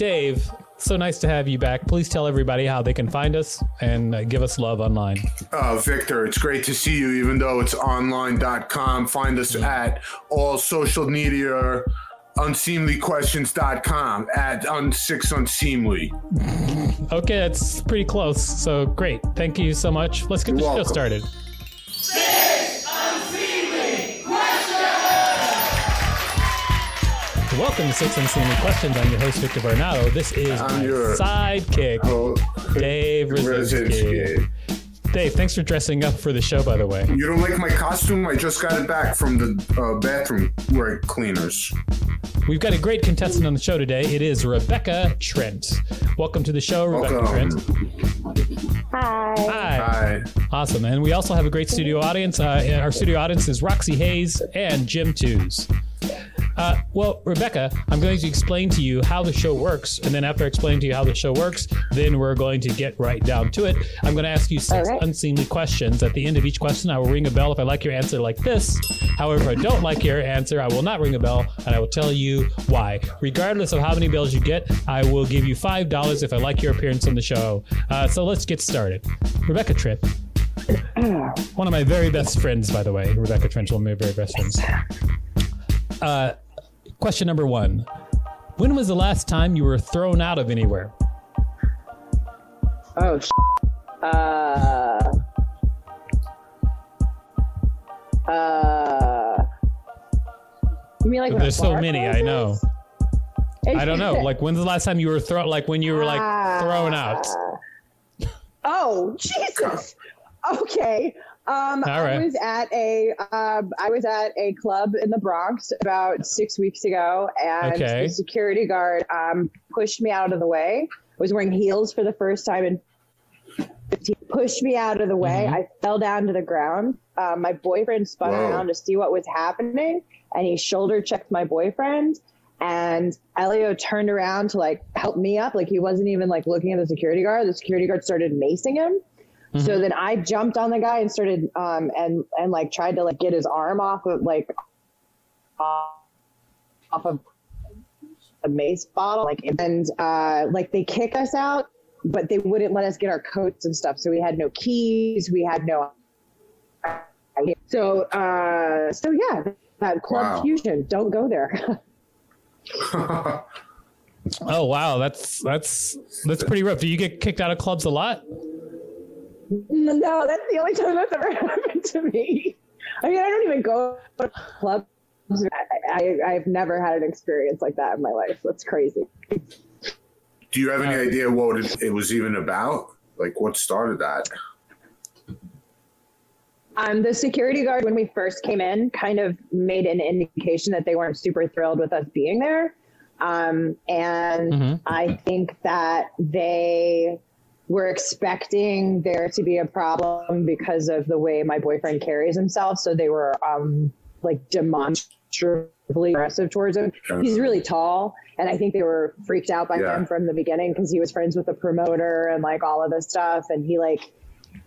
Dave, so nice to have you back. Please tell everybody how they can find us and uh, give us love online. Uh, Victor, it's great to see you, even though it's online.com. Find us at all social media, unseemlyquestions.com, at un- six unseemly. Okay, that's pretty close. So great. Thank you so much. Let's get the You're show welcome. started. Welcome to Six Unseemly Questions. I'm your host, Victor Varnado. This is I'm my your- sidekick, Dave Rosinski. Rosinski. Dave, thanks for dressing up for the show, by the way. You don't like my costume? I just got it back from the uh, bathroom where cleaners. We've got a great contestant on the show today. It is Rebecca Trent. Welcome to the show, Rebecca Welcome. Trent. Hi. Hi. Hi. Awesome. And we also have a great studio audience. Uh, our studio audience is Roxy Hayes and Jim Tews. Uh, well, Rebecca, I'm going to explain to you how the show works. And then after I explain to you how the show works, then we're going to get right down to it. I'm going to ask you six right. unseemly questions. At the end of each question, I will ring a bell if I like your answer like this. However, if I don't like your answer, I will not ring a bell and I will tell you why. Regardless of how many bells you get, I will give you $5 if I like your appearance on the show. Uh, so let's get started. Rebecca Trent. One of my very best friends, by the way, Rebecca Trent, one of my very best friends. Uh, question number one: When was the last time you were thrown out of anywhere? Oh, sh- uh, uh, you mean like There's so many, I know. I don't know. Like, when's the last time you were thrown? Like when you were like thrown out? Oh, Jesus. Okay. Um, All right. I was at a um, I was at a club in the Bronx about six weeks ago, and Okay. the security guard um, pushed me out of the way. I was wearing heels for the first time and he pushed me out of the way. Mhm. I fell down to the ground. Um, my boyfriend spun Whoa. around to see what was happening, and he shoulder checked my boyfriend. And Elio turned around to like help me up, like he wasn't even like looking at the security guard. The security guard started macing him. So then I jumped on the guy and started um and and like tried to like get his arm off of like off, off of a mace bottle like and uh like they kicked us out but they wouldn't let us get our coats and stuff so we had no keys we had no so uh so yeah that club Wow. fusion don't go there Oh wow, that's that's that's pretty rough. Do you get kicked out of clubs a lot? No that's the only time that's ever happened to me i mean i don't even go to clubs I, I i've never had an experience like that in my life that's crazy Do you have any idea what it, it was even about? Like, what started that? Um, the security guard, when we first came in, kind of made an indication that they weren't super thrilled with us being there. Um, and Mhm. I think that they were expecting there to be a problem because of the way my boyfriend carries himself. So they were um, like demonstrably aggressive towards him. He's really tall. And I think they were freaked out by Yeah. him from the beginning because he was friends with the promoter and like all of this stuff. And he like,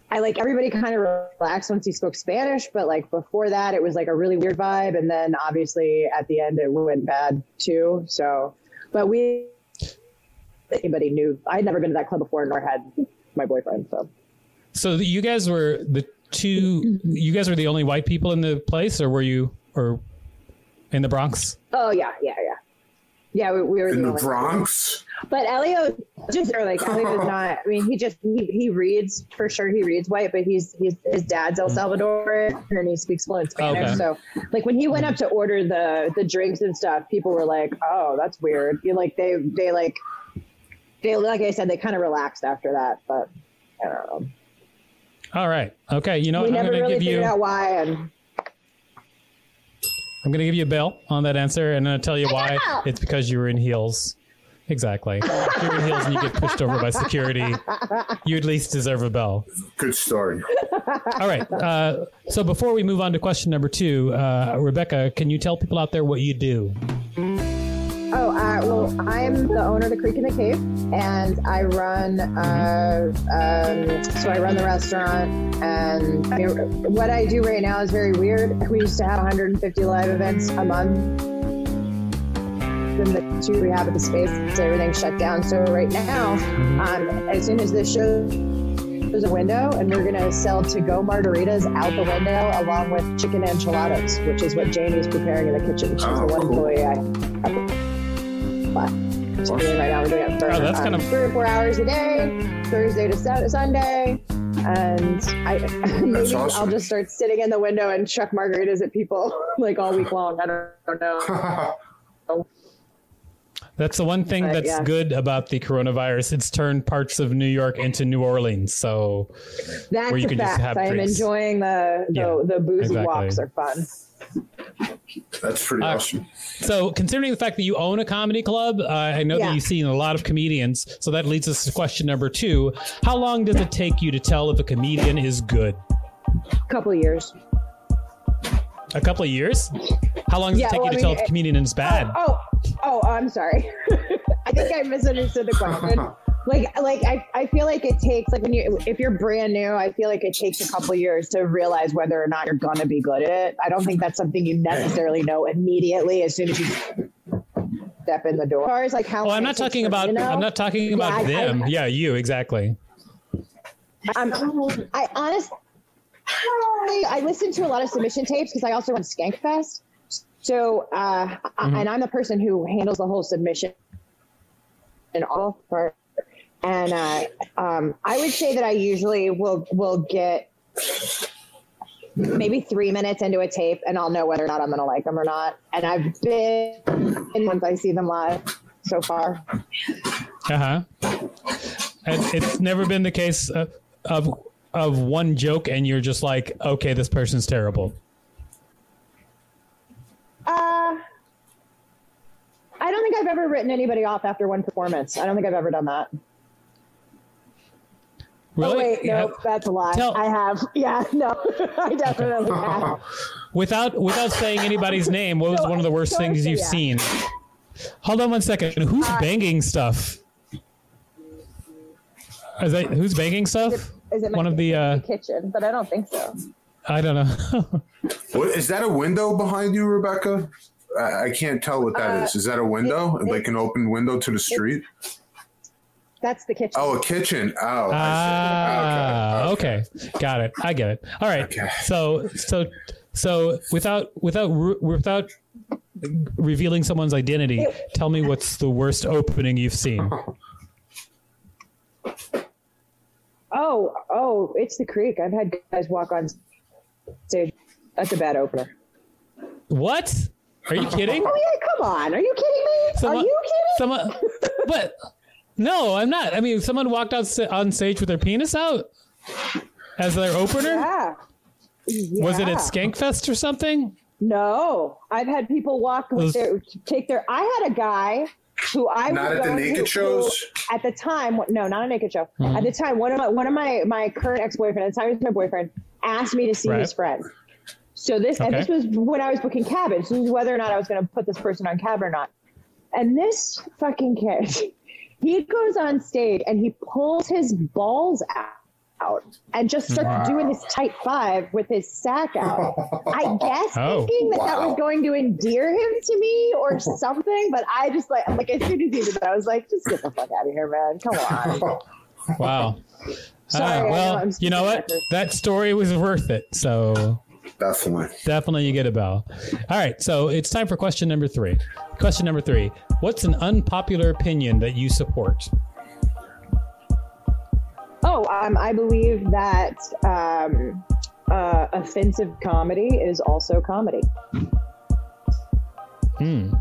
I like everybody kind of relaxed once he spoke Spanish, but like before that, it was like a really weird vibe. And then obviously at the end, it went bad too. So, but we, anybody knew, I'd never been to that club before, nor had my boyfriend. So, So you guys were the two. You guys were the only white people in the place, or were you, or in the Bronx? oh yeah, yeah, yeah. Yeah, we, we were In the only- Bronx? But Elio just or like Elio is not. I mean, he just he, he reads for sure. He reads white, but he's he's his dad's El Salvadoran and he speaks fluent oh, Spanish. Okay. So like when he went up to order the the drinks and stuff, people were like, "Oh, that's weird." You like they they like they like I said they kind of relaxed after that, but I don't know. All right. Okay. You know, we what? I'm never going to really give figured you. out why. And I'm going to give you a bell on that answer, and I'm going to tell you why. It's because you were in heels. Exactly. If you're in heels and you get pushed over by security, you at least deserve a bell. Good story. All right. Uh, so before we move on to question number two, uh, Rebecca, can you tell people out there what you do? Uh, well, I'm the owner of the Creek and the Cave, and I run. Uh, um, so I run the restaurant, and I what I do right now is very weird. We used to have 150 live events a month. Then the two we have at the space, so everything's shut down. So right now, um, as soon as this show there's a window, and we're gonna sell to-go margaritas out the window along with chicken enchiladas, which is what Jamie's preparing in the kitchen. She's Oh, the one cool. employee I but so right now, we're doing it for Oh, that's um, kind of- three or four hours a day, Thursday to Sun- Sunday. And I maybe I'll just start sitting in the window and chuck margaritas at people like all week long. I don't, don't know. That's the one thing But, that's yeah. good about the coronavirus. It's turned parts of New York into New Orleans. So That's Where you can just have I am drinks. enjoying the the, Yeah, the boozy exactly. walks are fun. That's pretty Uh, awesome. So, considering the fact that you own a comedy club, uh, I know that you've seen a lot of comedians. So that leads us to question number two: How long does it take you to tell if a comedian is good? A couple of years. A couple of years? How long does Yeah, it take well, you to I tell if a comedian is bad? Oh, oh, I'm sorry. I think I misunderstood the question. Like, like I, I feel like it takes like when you if you're brand new, I feel like it takes a couple years to realize whether or not you're gonna be good at it. I don't think that's something you necessarily know immediately as soon as you step in the door. As far as like how Oh, I'm not talking about. me to know, I'm not talking Yeah, about I- I- them. yeah, you exactly. I'm, I honestly, I listen to a lot of submission tapes because I also run Skankfest. So, uh, I- and I'm the person who handles the whole submission and all part. And uh, um, I would say that I usually will will get maybe three minutes into a tape, and I'll know whether or not I'm going to like them or not. And I've been once I see them live so far. Uh huh. It's never been the case of, of of one joke, and you're just like, okay, this person's terrible. Uh, I don't think I've ever written anybody off after one performance. I don't think I've ever done that. Really? Oh wait, no, Yeah. that's a lie. Tell- I have. Yeah, no, I definitely have. Without without saying anybody's name, what was So one of the worst so things say you've yeah. seen? Hold on one second. Who's Uh, banging stuff? Is that who's banging stuff? Is it One of the uh, kitchen? But I don't think so. I don't know. What is that a window behind you, Rebecca? I, I can't tell what that Uh, is. Is that a window? it- like an open window to the street? That's the kitchen. Oh, a kitchen. Oh, Ah, I see. okay. got it. I get it. All right. Okay. So so so without without without revealing someone's identity, tell me what's the worst opening you've seen. Oh, oh, it's the creek. I've had guys walk on stage. That's a bad opener. What? Are you kidding? Oh yeah, come on. Are you kidding me? Someone- Are you kidding? Someone, but no, I'm not. I mean, someone walked out on stage with their penis out as their opener. Yeah. Was it at Skankfest or something? No, I've had people walk with Was- their take their. I had a guy who I Not was at the naked who- shows? who at the time. No, not a naked show. Mm-hmm. At the time, one of my one of my my current ex boyfriend at the time he was my boyfriend asked me to see Right. his friend. So this and this was when I was booking cabins. This was whether or not I was going to put this person on cabin or not. And this fucking kid, he goes on stage and he pulls his balls out. Out and just starts Wow. doing his tight five with his sack out. I guess Oh. thinking that that was going to endear him to me or something, but I just like like as soon as he did that, I was like, just get the fuck out of here, man. Come on. Wow. Sorry, Ah, I know well, you know what? speaking That story was worth it. So Definitely. definitely you get a bell. All right. So it's time for question number three. Question number three What's an unpopular opinion that you support? Oh, um, I believe that um, uh, offensive comedy is also comedy. Hmm.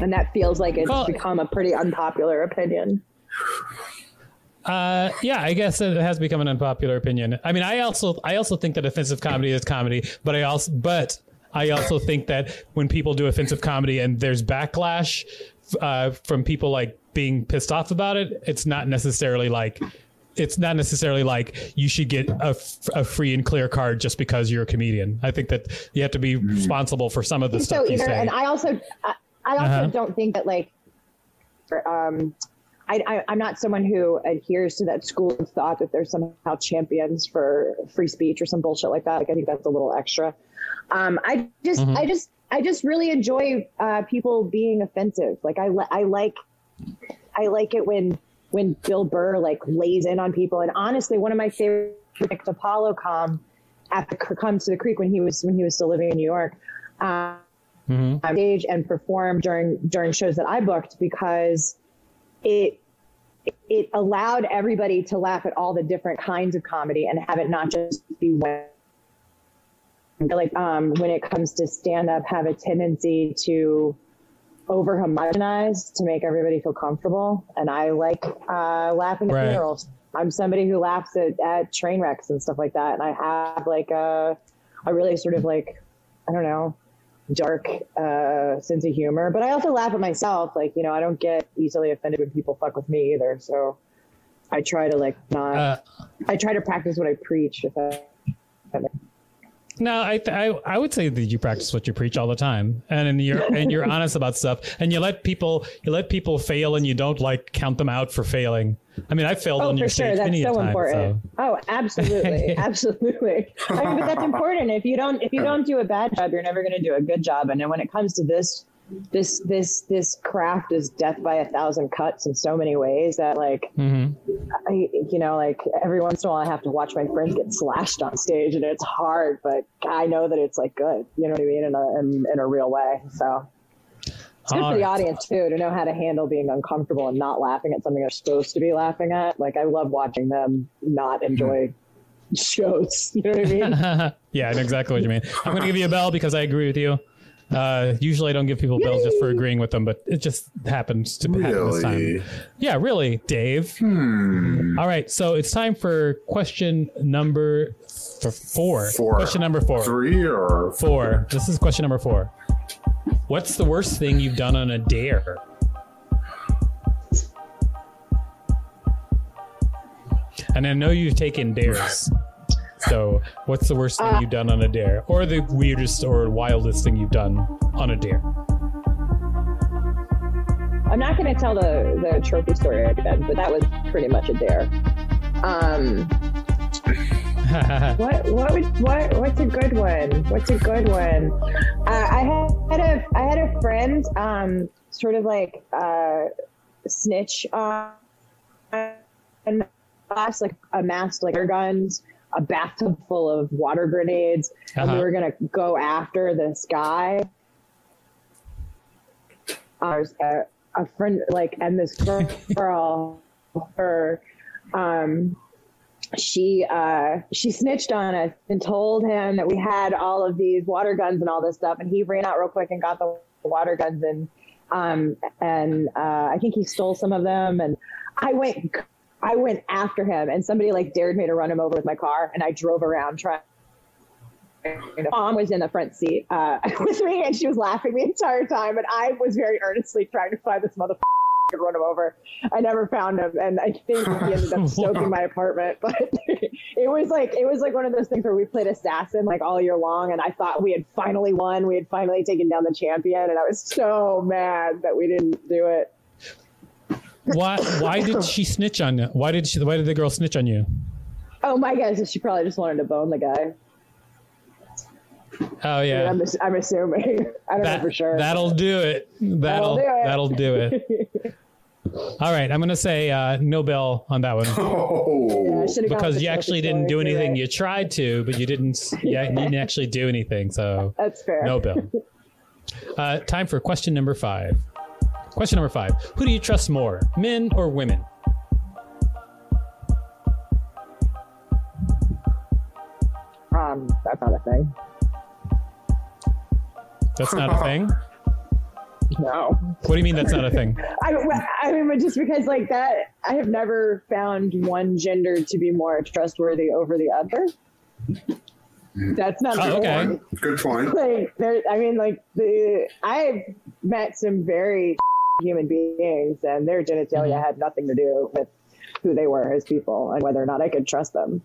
And that feels like it's Well- become a pretty unpopular opinion. Uh, yeah, I guess it has become an unpopular opinion. I mean, I also I also think that offensive comedy is comedy, but I also but I also think that when people do offensive comedy and there's backlash uh, from people like being pissed off about it, it's not necessarily like it's not necessarily like you should get a, a free and clear card just because you're a comedian. I think that you have to be responsible for some of the stuff so you either, say. and I also, I, I also Uh-huh. don't think that like, um, I, I, I'm not someone who adheres to that school of thought that there's somehow champions for free speech or some bullshit like that. Like I think that's a little extra. Um, I just, Mhm. I just, I just really enjoy uh, people being offensive. Like I, li- I like, I like it when when Bill Burr like lays in on people. And honestly, one of my favorite Nick Apollo com at the comes to the creek when he was when he was still living in New York. Um, Mhm. stage and perform during during shows that I booked because it it allowed everybody to laugh at all the different kinds of comedy and have it not just be one like um, when it comes to stand up have a tendency to over homogenize to make everybody feel comfortable and I like uh, laughing at Right. funerals. I'm somebody who laughs at, at train wrecks and stuff like that and I have like a, a really sort of like I don't know dark uh, sense of humor. But I also laugh at myself. Like, you know, I don't get easily offended when people fuck with me either. So I try to like not. Uh, I try to practice what I preach. If that, No, I, th- I I would say that you practice what you preach all the time, and, and you're and you're honest about stuff, and you let people you let people fail, and you don't like count them out for failing. I mean, I failed oh, on your sure, stage that's many so a time. important. So. Oh, absolutely, absolutely. I mean, but that's important. If you don't, if you don't do a bad job, you're never going to do a good job. And then when it comes to this, this, this, this craft is death by a thousand cuts in so many ways that like. Mhm. I, you know, like every once in a while, I have to watch my friends get slashed on stage, and it's hard, but I know that it's like good. You know what I mean? In a in, in a real way. So it's good All for the right. audience too to know how to handle being uncomfortable and not laughing at something they're supposed to be laughing at. Like I love watching them not enjoy shows. You know what I mean? yeah, I know exactly what you mean. I'm going to give you a bell because I agree with you. Uh, usually, I don't give people bells just for agreeing with them, but it just happens to happen this time. Yeah, really, Dave. Hmm. All right, so it's time for question number th- four. Four. Question number four. Three or Four. This is question number four. What's the worst thing you've done on a dare? And I know you've taken dares. So, what's the worst thing you've done on a dare? Or the weirdest or wildest thing you've done on a dare? I'm not going to tell the the trophy story again, but that was pretty much a dare. Um, What what would what what's a good one? What's a good one? Uh, I had a I had a friend, um, sort of like uh, snitch on and us, like amassed like air guns, a bathtub full of water grenades, and we Uh-huh. were gonna go after this guy. I a, a friend like, and this girl, girl her, um, she uh she snitched on us and told him that we had all of these water guns and all this stuff and he ran out real quick and got the water guns and um and uh i think he stole some of them and i went i went after him and somebody like dared me to run him over with my car and i drove around trying Mom was in the front seat uh, with me, and she was laughing the entire time. And I was very earnestly trying to find this motherfucker and run him over. I never found him, and I think he ended up stoking my apartment. But it was like it was like one of those things where we played assassin like all year long, and I thought we had finally won. We had finally taken down the champion, and I was so mad that we didn't do it. Why why did she snitch on you? Why did she why did the girl snitch on you? Oh my guess is she probably just wanted to bone the guy. Oh yeah. I'm, I'm assuming. I don't That, know for sure. That'll do it. That'll do it. that'll do it. All right, I'm gonna say uh, no bell on that one. I should've gone with because you actually didn't do anything. right. You tried to, but you didn't. Yeah, you didn't actually do anything. So That's fair. no bell. Uh, time for question number five. Question number five: Who do you trust more, men or women? Um, that's not a thing. That's not a thing. No. What do you mean that's not a thing? I, I mean, but just because like that, I have never found one gender to be more trustworthy over the other. That's not Oh, the okay. point. Good point. Like there, I mean, like the I've met some very human beings, and their genitalia Mm-hmm. had nothing to do with who they were as people and whether or not I could trust them.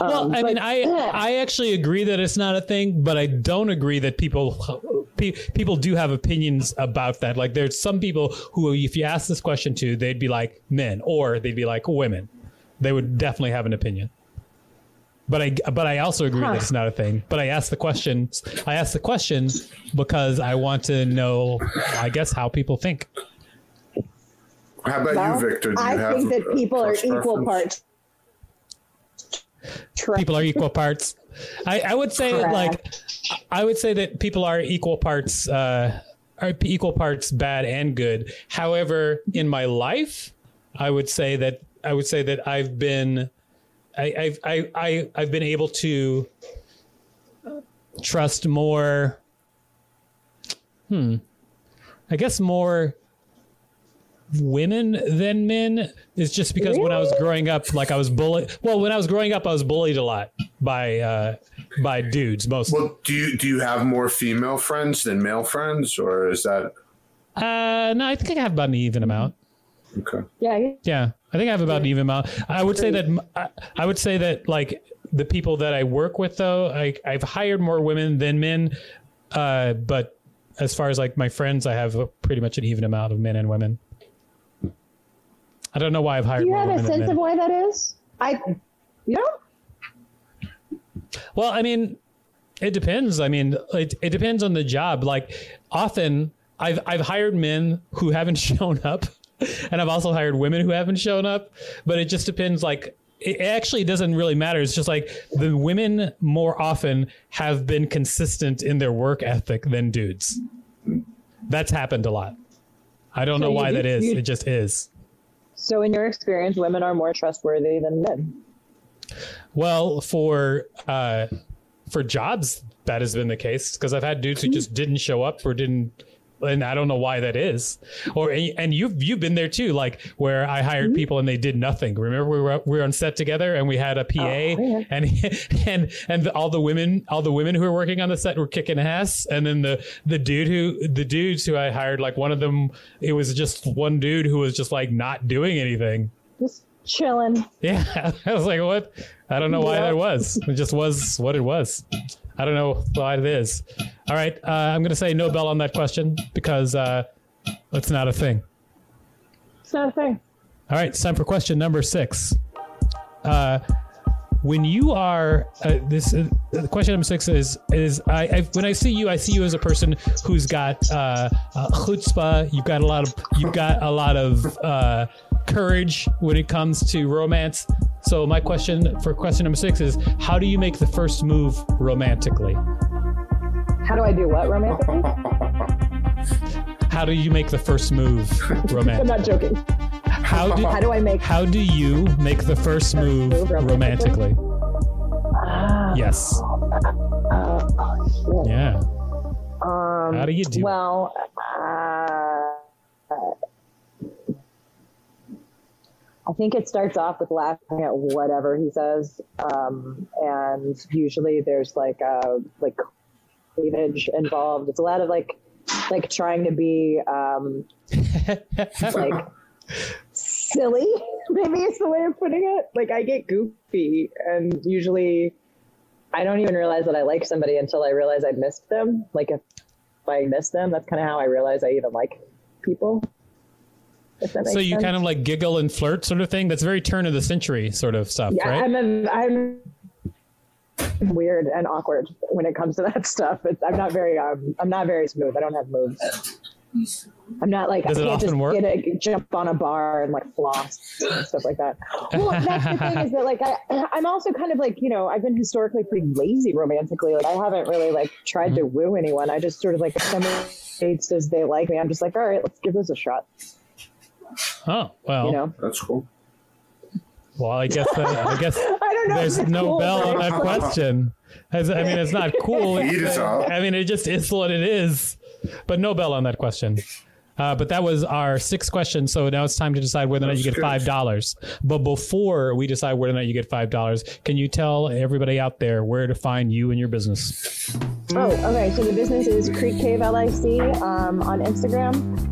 Well, Um, I but- mean, I I actually agree that it's not a thing, but I don't agree that people pe- people do have opinions about that. Like, there's some people who, if you ask this question to, they'd be like men, or they'd be like women. They would definitely have an opinion. But I but I also agree that it's not a thing. But I ask the questions. I ask the question because I want to know, I guess, how people think. How about Well, you, Victor? Do you I have think that a people are cross equal reference? parts. Tra- people are equal parts. I, I would say Correct. like I would say that people are equal parts uh, are equal parts bad and good. However, in my life, I would say that I would say that I've been I, I've I, I I've been able to trust more. Hmm. I guess more women than men is just because when I was growing up, like I was bullied. Well, when I was growing up, I was bullied a lot by uh, by dudes mostly. Well, do you do you have more female friends than male friends, or is that Uh, no, I think I have about an even amount. okay? yeah, Yeah, I think I have about an even amount. I would say that I, I would say that like the people that I work with, though, I, I've hired more women than men. Uh, but as far as like my friends, I have a, pretty much an even amount of men and women. I don't know why I've hired do you more have a sense of why that is? I, you know, Well, I mean, it depends. I mean, it, it depends on the job. Like often I've I've hired men who haven't shown up and I've also hired women who haven't shown up, but it just depends like it actually doesn't really matter. It's just like the women more often have been consistent in their work ethic than dudes. That's happened a lot. I don't So know you- why that is. you- It just is. so in your experience, women are more trustworthy than men. Well, for uh, for jobs, that has been the case because I've had dudes who just didn't show up or didn't, and I don't know why that is. Or and you've you've been there too, like where I hired mm-hmm. people and they did nothing. Remember we were we were on set together and we had a PA oh, yeah. and and and all the women all the women who were working on the set were kicking ass, and then the the dude who the dudes who I hired, like one of them, it was just one dude who was just like not doing anything. Just chilling. Yeah, I was like, what? I don't know why Yeah. that was. It just was what it was. I don't know why it is. All right, uh, I'm going to say no bell on that question because uh, it's not a thing. It's not a thing. All right, it's time for question number six. Uh, when you are uh, this uh, question number six is is I, I when I see you I see you as a person who's got uh, uh, chutzpah you've got a lot of you've got a lot of uh, courage when it comes to romance so my question for question number six is how do you make the first move romantically How do I do what romantically? how do you make the first move romantically? I'm not joking. how do How do I make? how do you make the first move move romantically? romantically Ah, yes uh, oh, yeah Um, How do you do? Well, uh, I think it starts off with laughing at whatever he says, um, and usually there's like uh, like cleavage involved. It's a lot of like like trying to be um, like silly. Maybe it's the way of putting it. Like I get goofy, and usually I don't even realize that I like somebody until I realize I missed them. Like if I miss them, that's kind of how I realize I even like people. So you sense. kind of like giggle and flirt sort of thing. That's very turn of the century sort of stuff, right? yeah, right? I'm a, I'm weird and awkward when it comes to that stuff. It's, I'm not very um, I'm not very smooth. I don't have moves. I'm not like Does I it can't often just work? get a, jump on a bar and like floss and stuff like that. Well, that's the thing is that like I I'm also kind of like you know I've been historically pretty lazy romantically. Like I haven't really like tried to Mm-hmm. woo anyone. I just sort of like if somebody says they like me, I'm just like all right, let's give this a shot. Oh well, You know, That's cool. well I guess uh, I guess I don't know. there's no cool, bell on that question. As- I mean, it's not cool. Eat it up. I mean, it just is what it is. But no bell on that question. Uh, but that was our sixth question. So now it's time to decide whether or not you get five dollars. But before we decide whether or not you get five dollars, can you tell everybody out there where to find you and your business? Oh, okay. So the business is Creek Cave LIC um, on Instagram.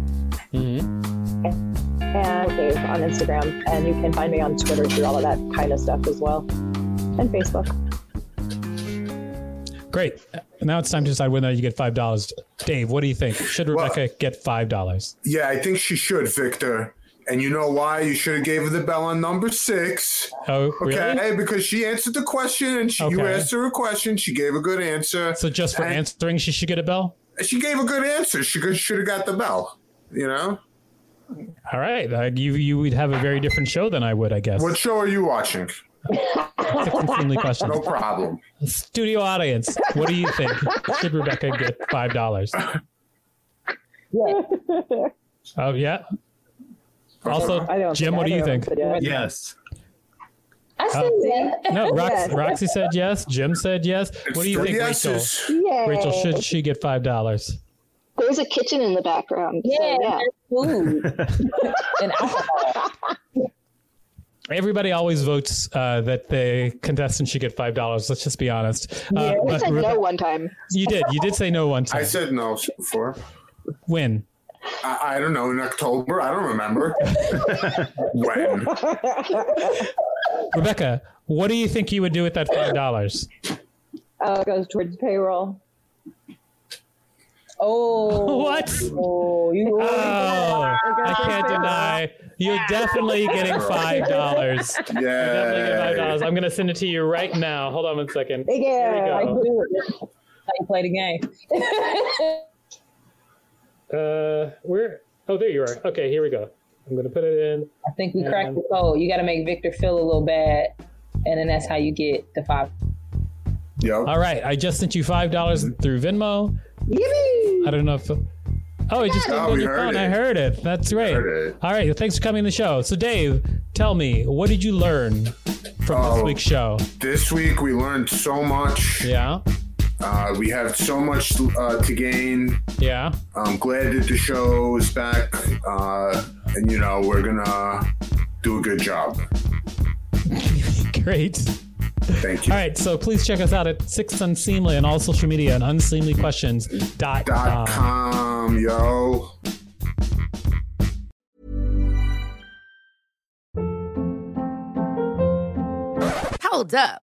And Dave on Instagram. And you can find me on Twitter through all of that kind of stuff as well. And Facebook. Great. Now it's time to decide whether you get five dollars. Dave, what do you think? Should Rebecca get five dollars? Yeah, I think she should, Victor. And you know why? You should have gave her the bell on number six. Oh, really? Okay, because she answered the question and she, you Okay. asked her a question. She gave a good answer. So just for And- answering, she should get a bell. She gave a good answer. She should have got the bell. You know? All right. Uh, you you would have a very different show than I would, I guess. What show are you watching? Six unseemly questions. No problem. Studio audience, what do you think? Should Rebecca get five dollars? Yeah. Oh yeah. Also, I don't Jim, what do you anyone think? said yes. Yes. I said yeah. No, Rox, Yes. Roxy said yes. Jim said yes. What do you Three think, Rachel? yeses. Yay. Rachel, should she get five dollars? There's a kitchen in the background. so Yeah, yeah. food and alcohol. Everybody always votes uh, that the contestant should get five dollars. Let's just be honest. Uh, I said Rebe- no one time. You did. You did say no one time. I said no before. When? I, I don't know. In October? I don't remember. when? Rebecca, what do you think you would do with that five dollars? Uh, it goes towards payroll. Oh, What? Oh, you. Oh, I can't deny. You're definitely getting five dollars. Definitely five Yeah. dollars. I'm gonna send it to you right now. Hold on one second. Big Here we air. go. How you play the game? Uh, where? Oh, there you are. Okay, here we go. I'm gonna put it in. I think we Yeah. cracked the code. You got to make Victor feel a little bad, and then that's how you get the five. Yep. All right, I just sent you five dollars through Venmo. Yippee! I don't know if. Oh, it just came Oh, on your phone. it. I heard it. That's great. It. All right, well, thanks for coming to the show. So, Dave, tell me, what did you learn from this Oh. week's show? This week we learned so much. Yeah, Uh, we have so much uh, to gain. yeah. I'm glad that the show is back. Uh, and, you know, we're going to do a good job. Great. Thank you. All right, so please check us out at Six Unseemly on all social media and unseemlyquestions.com. Dot com, yo. Hold up.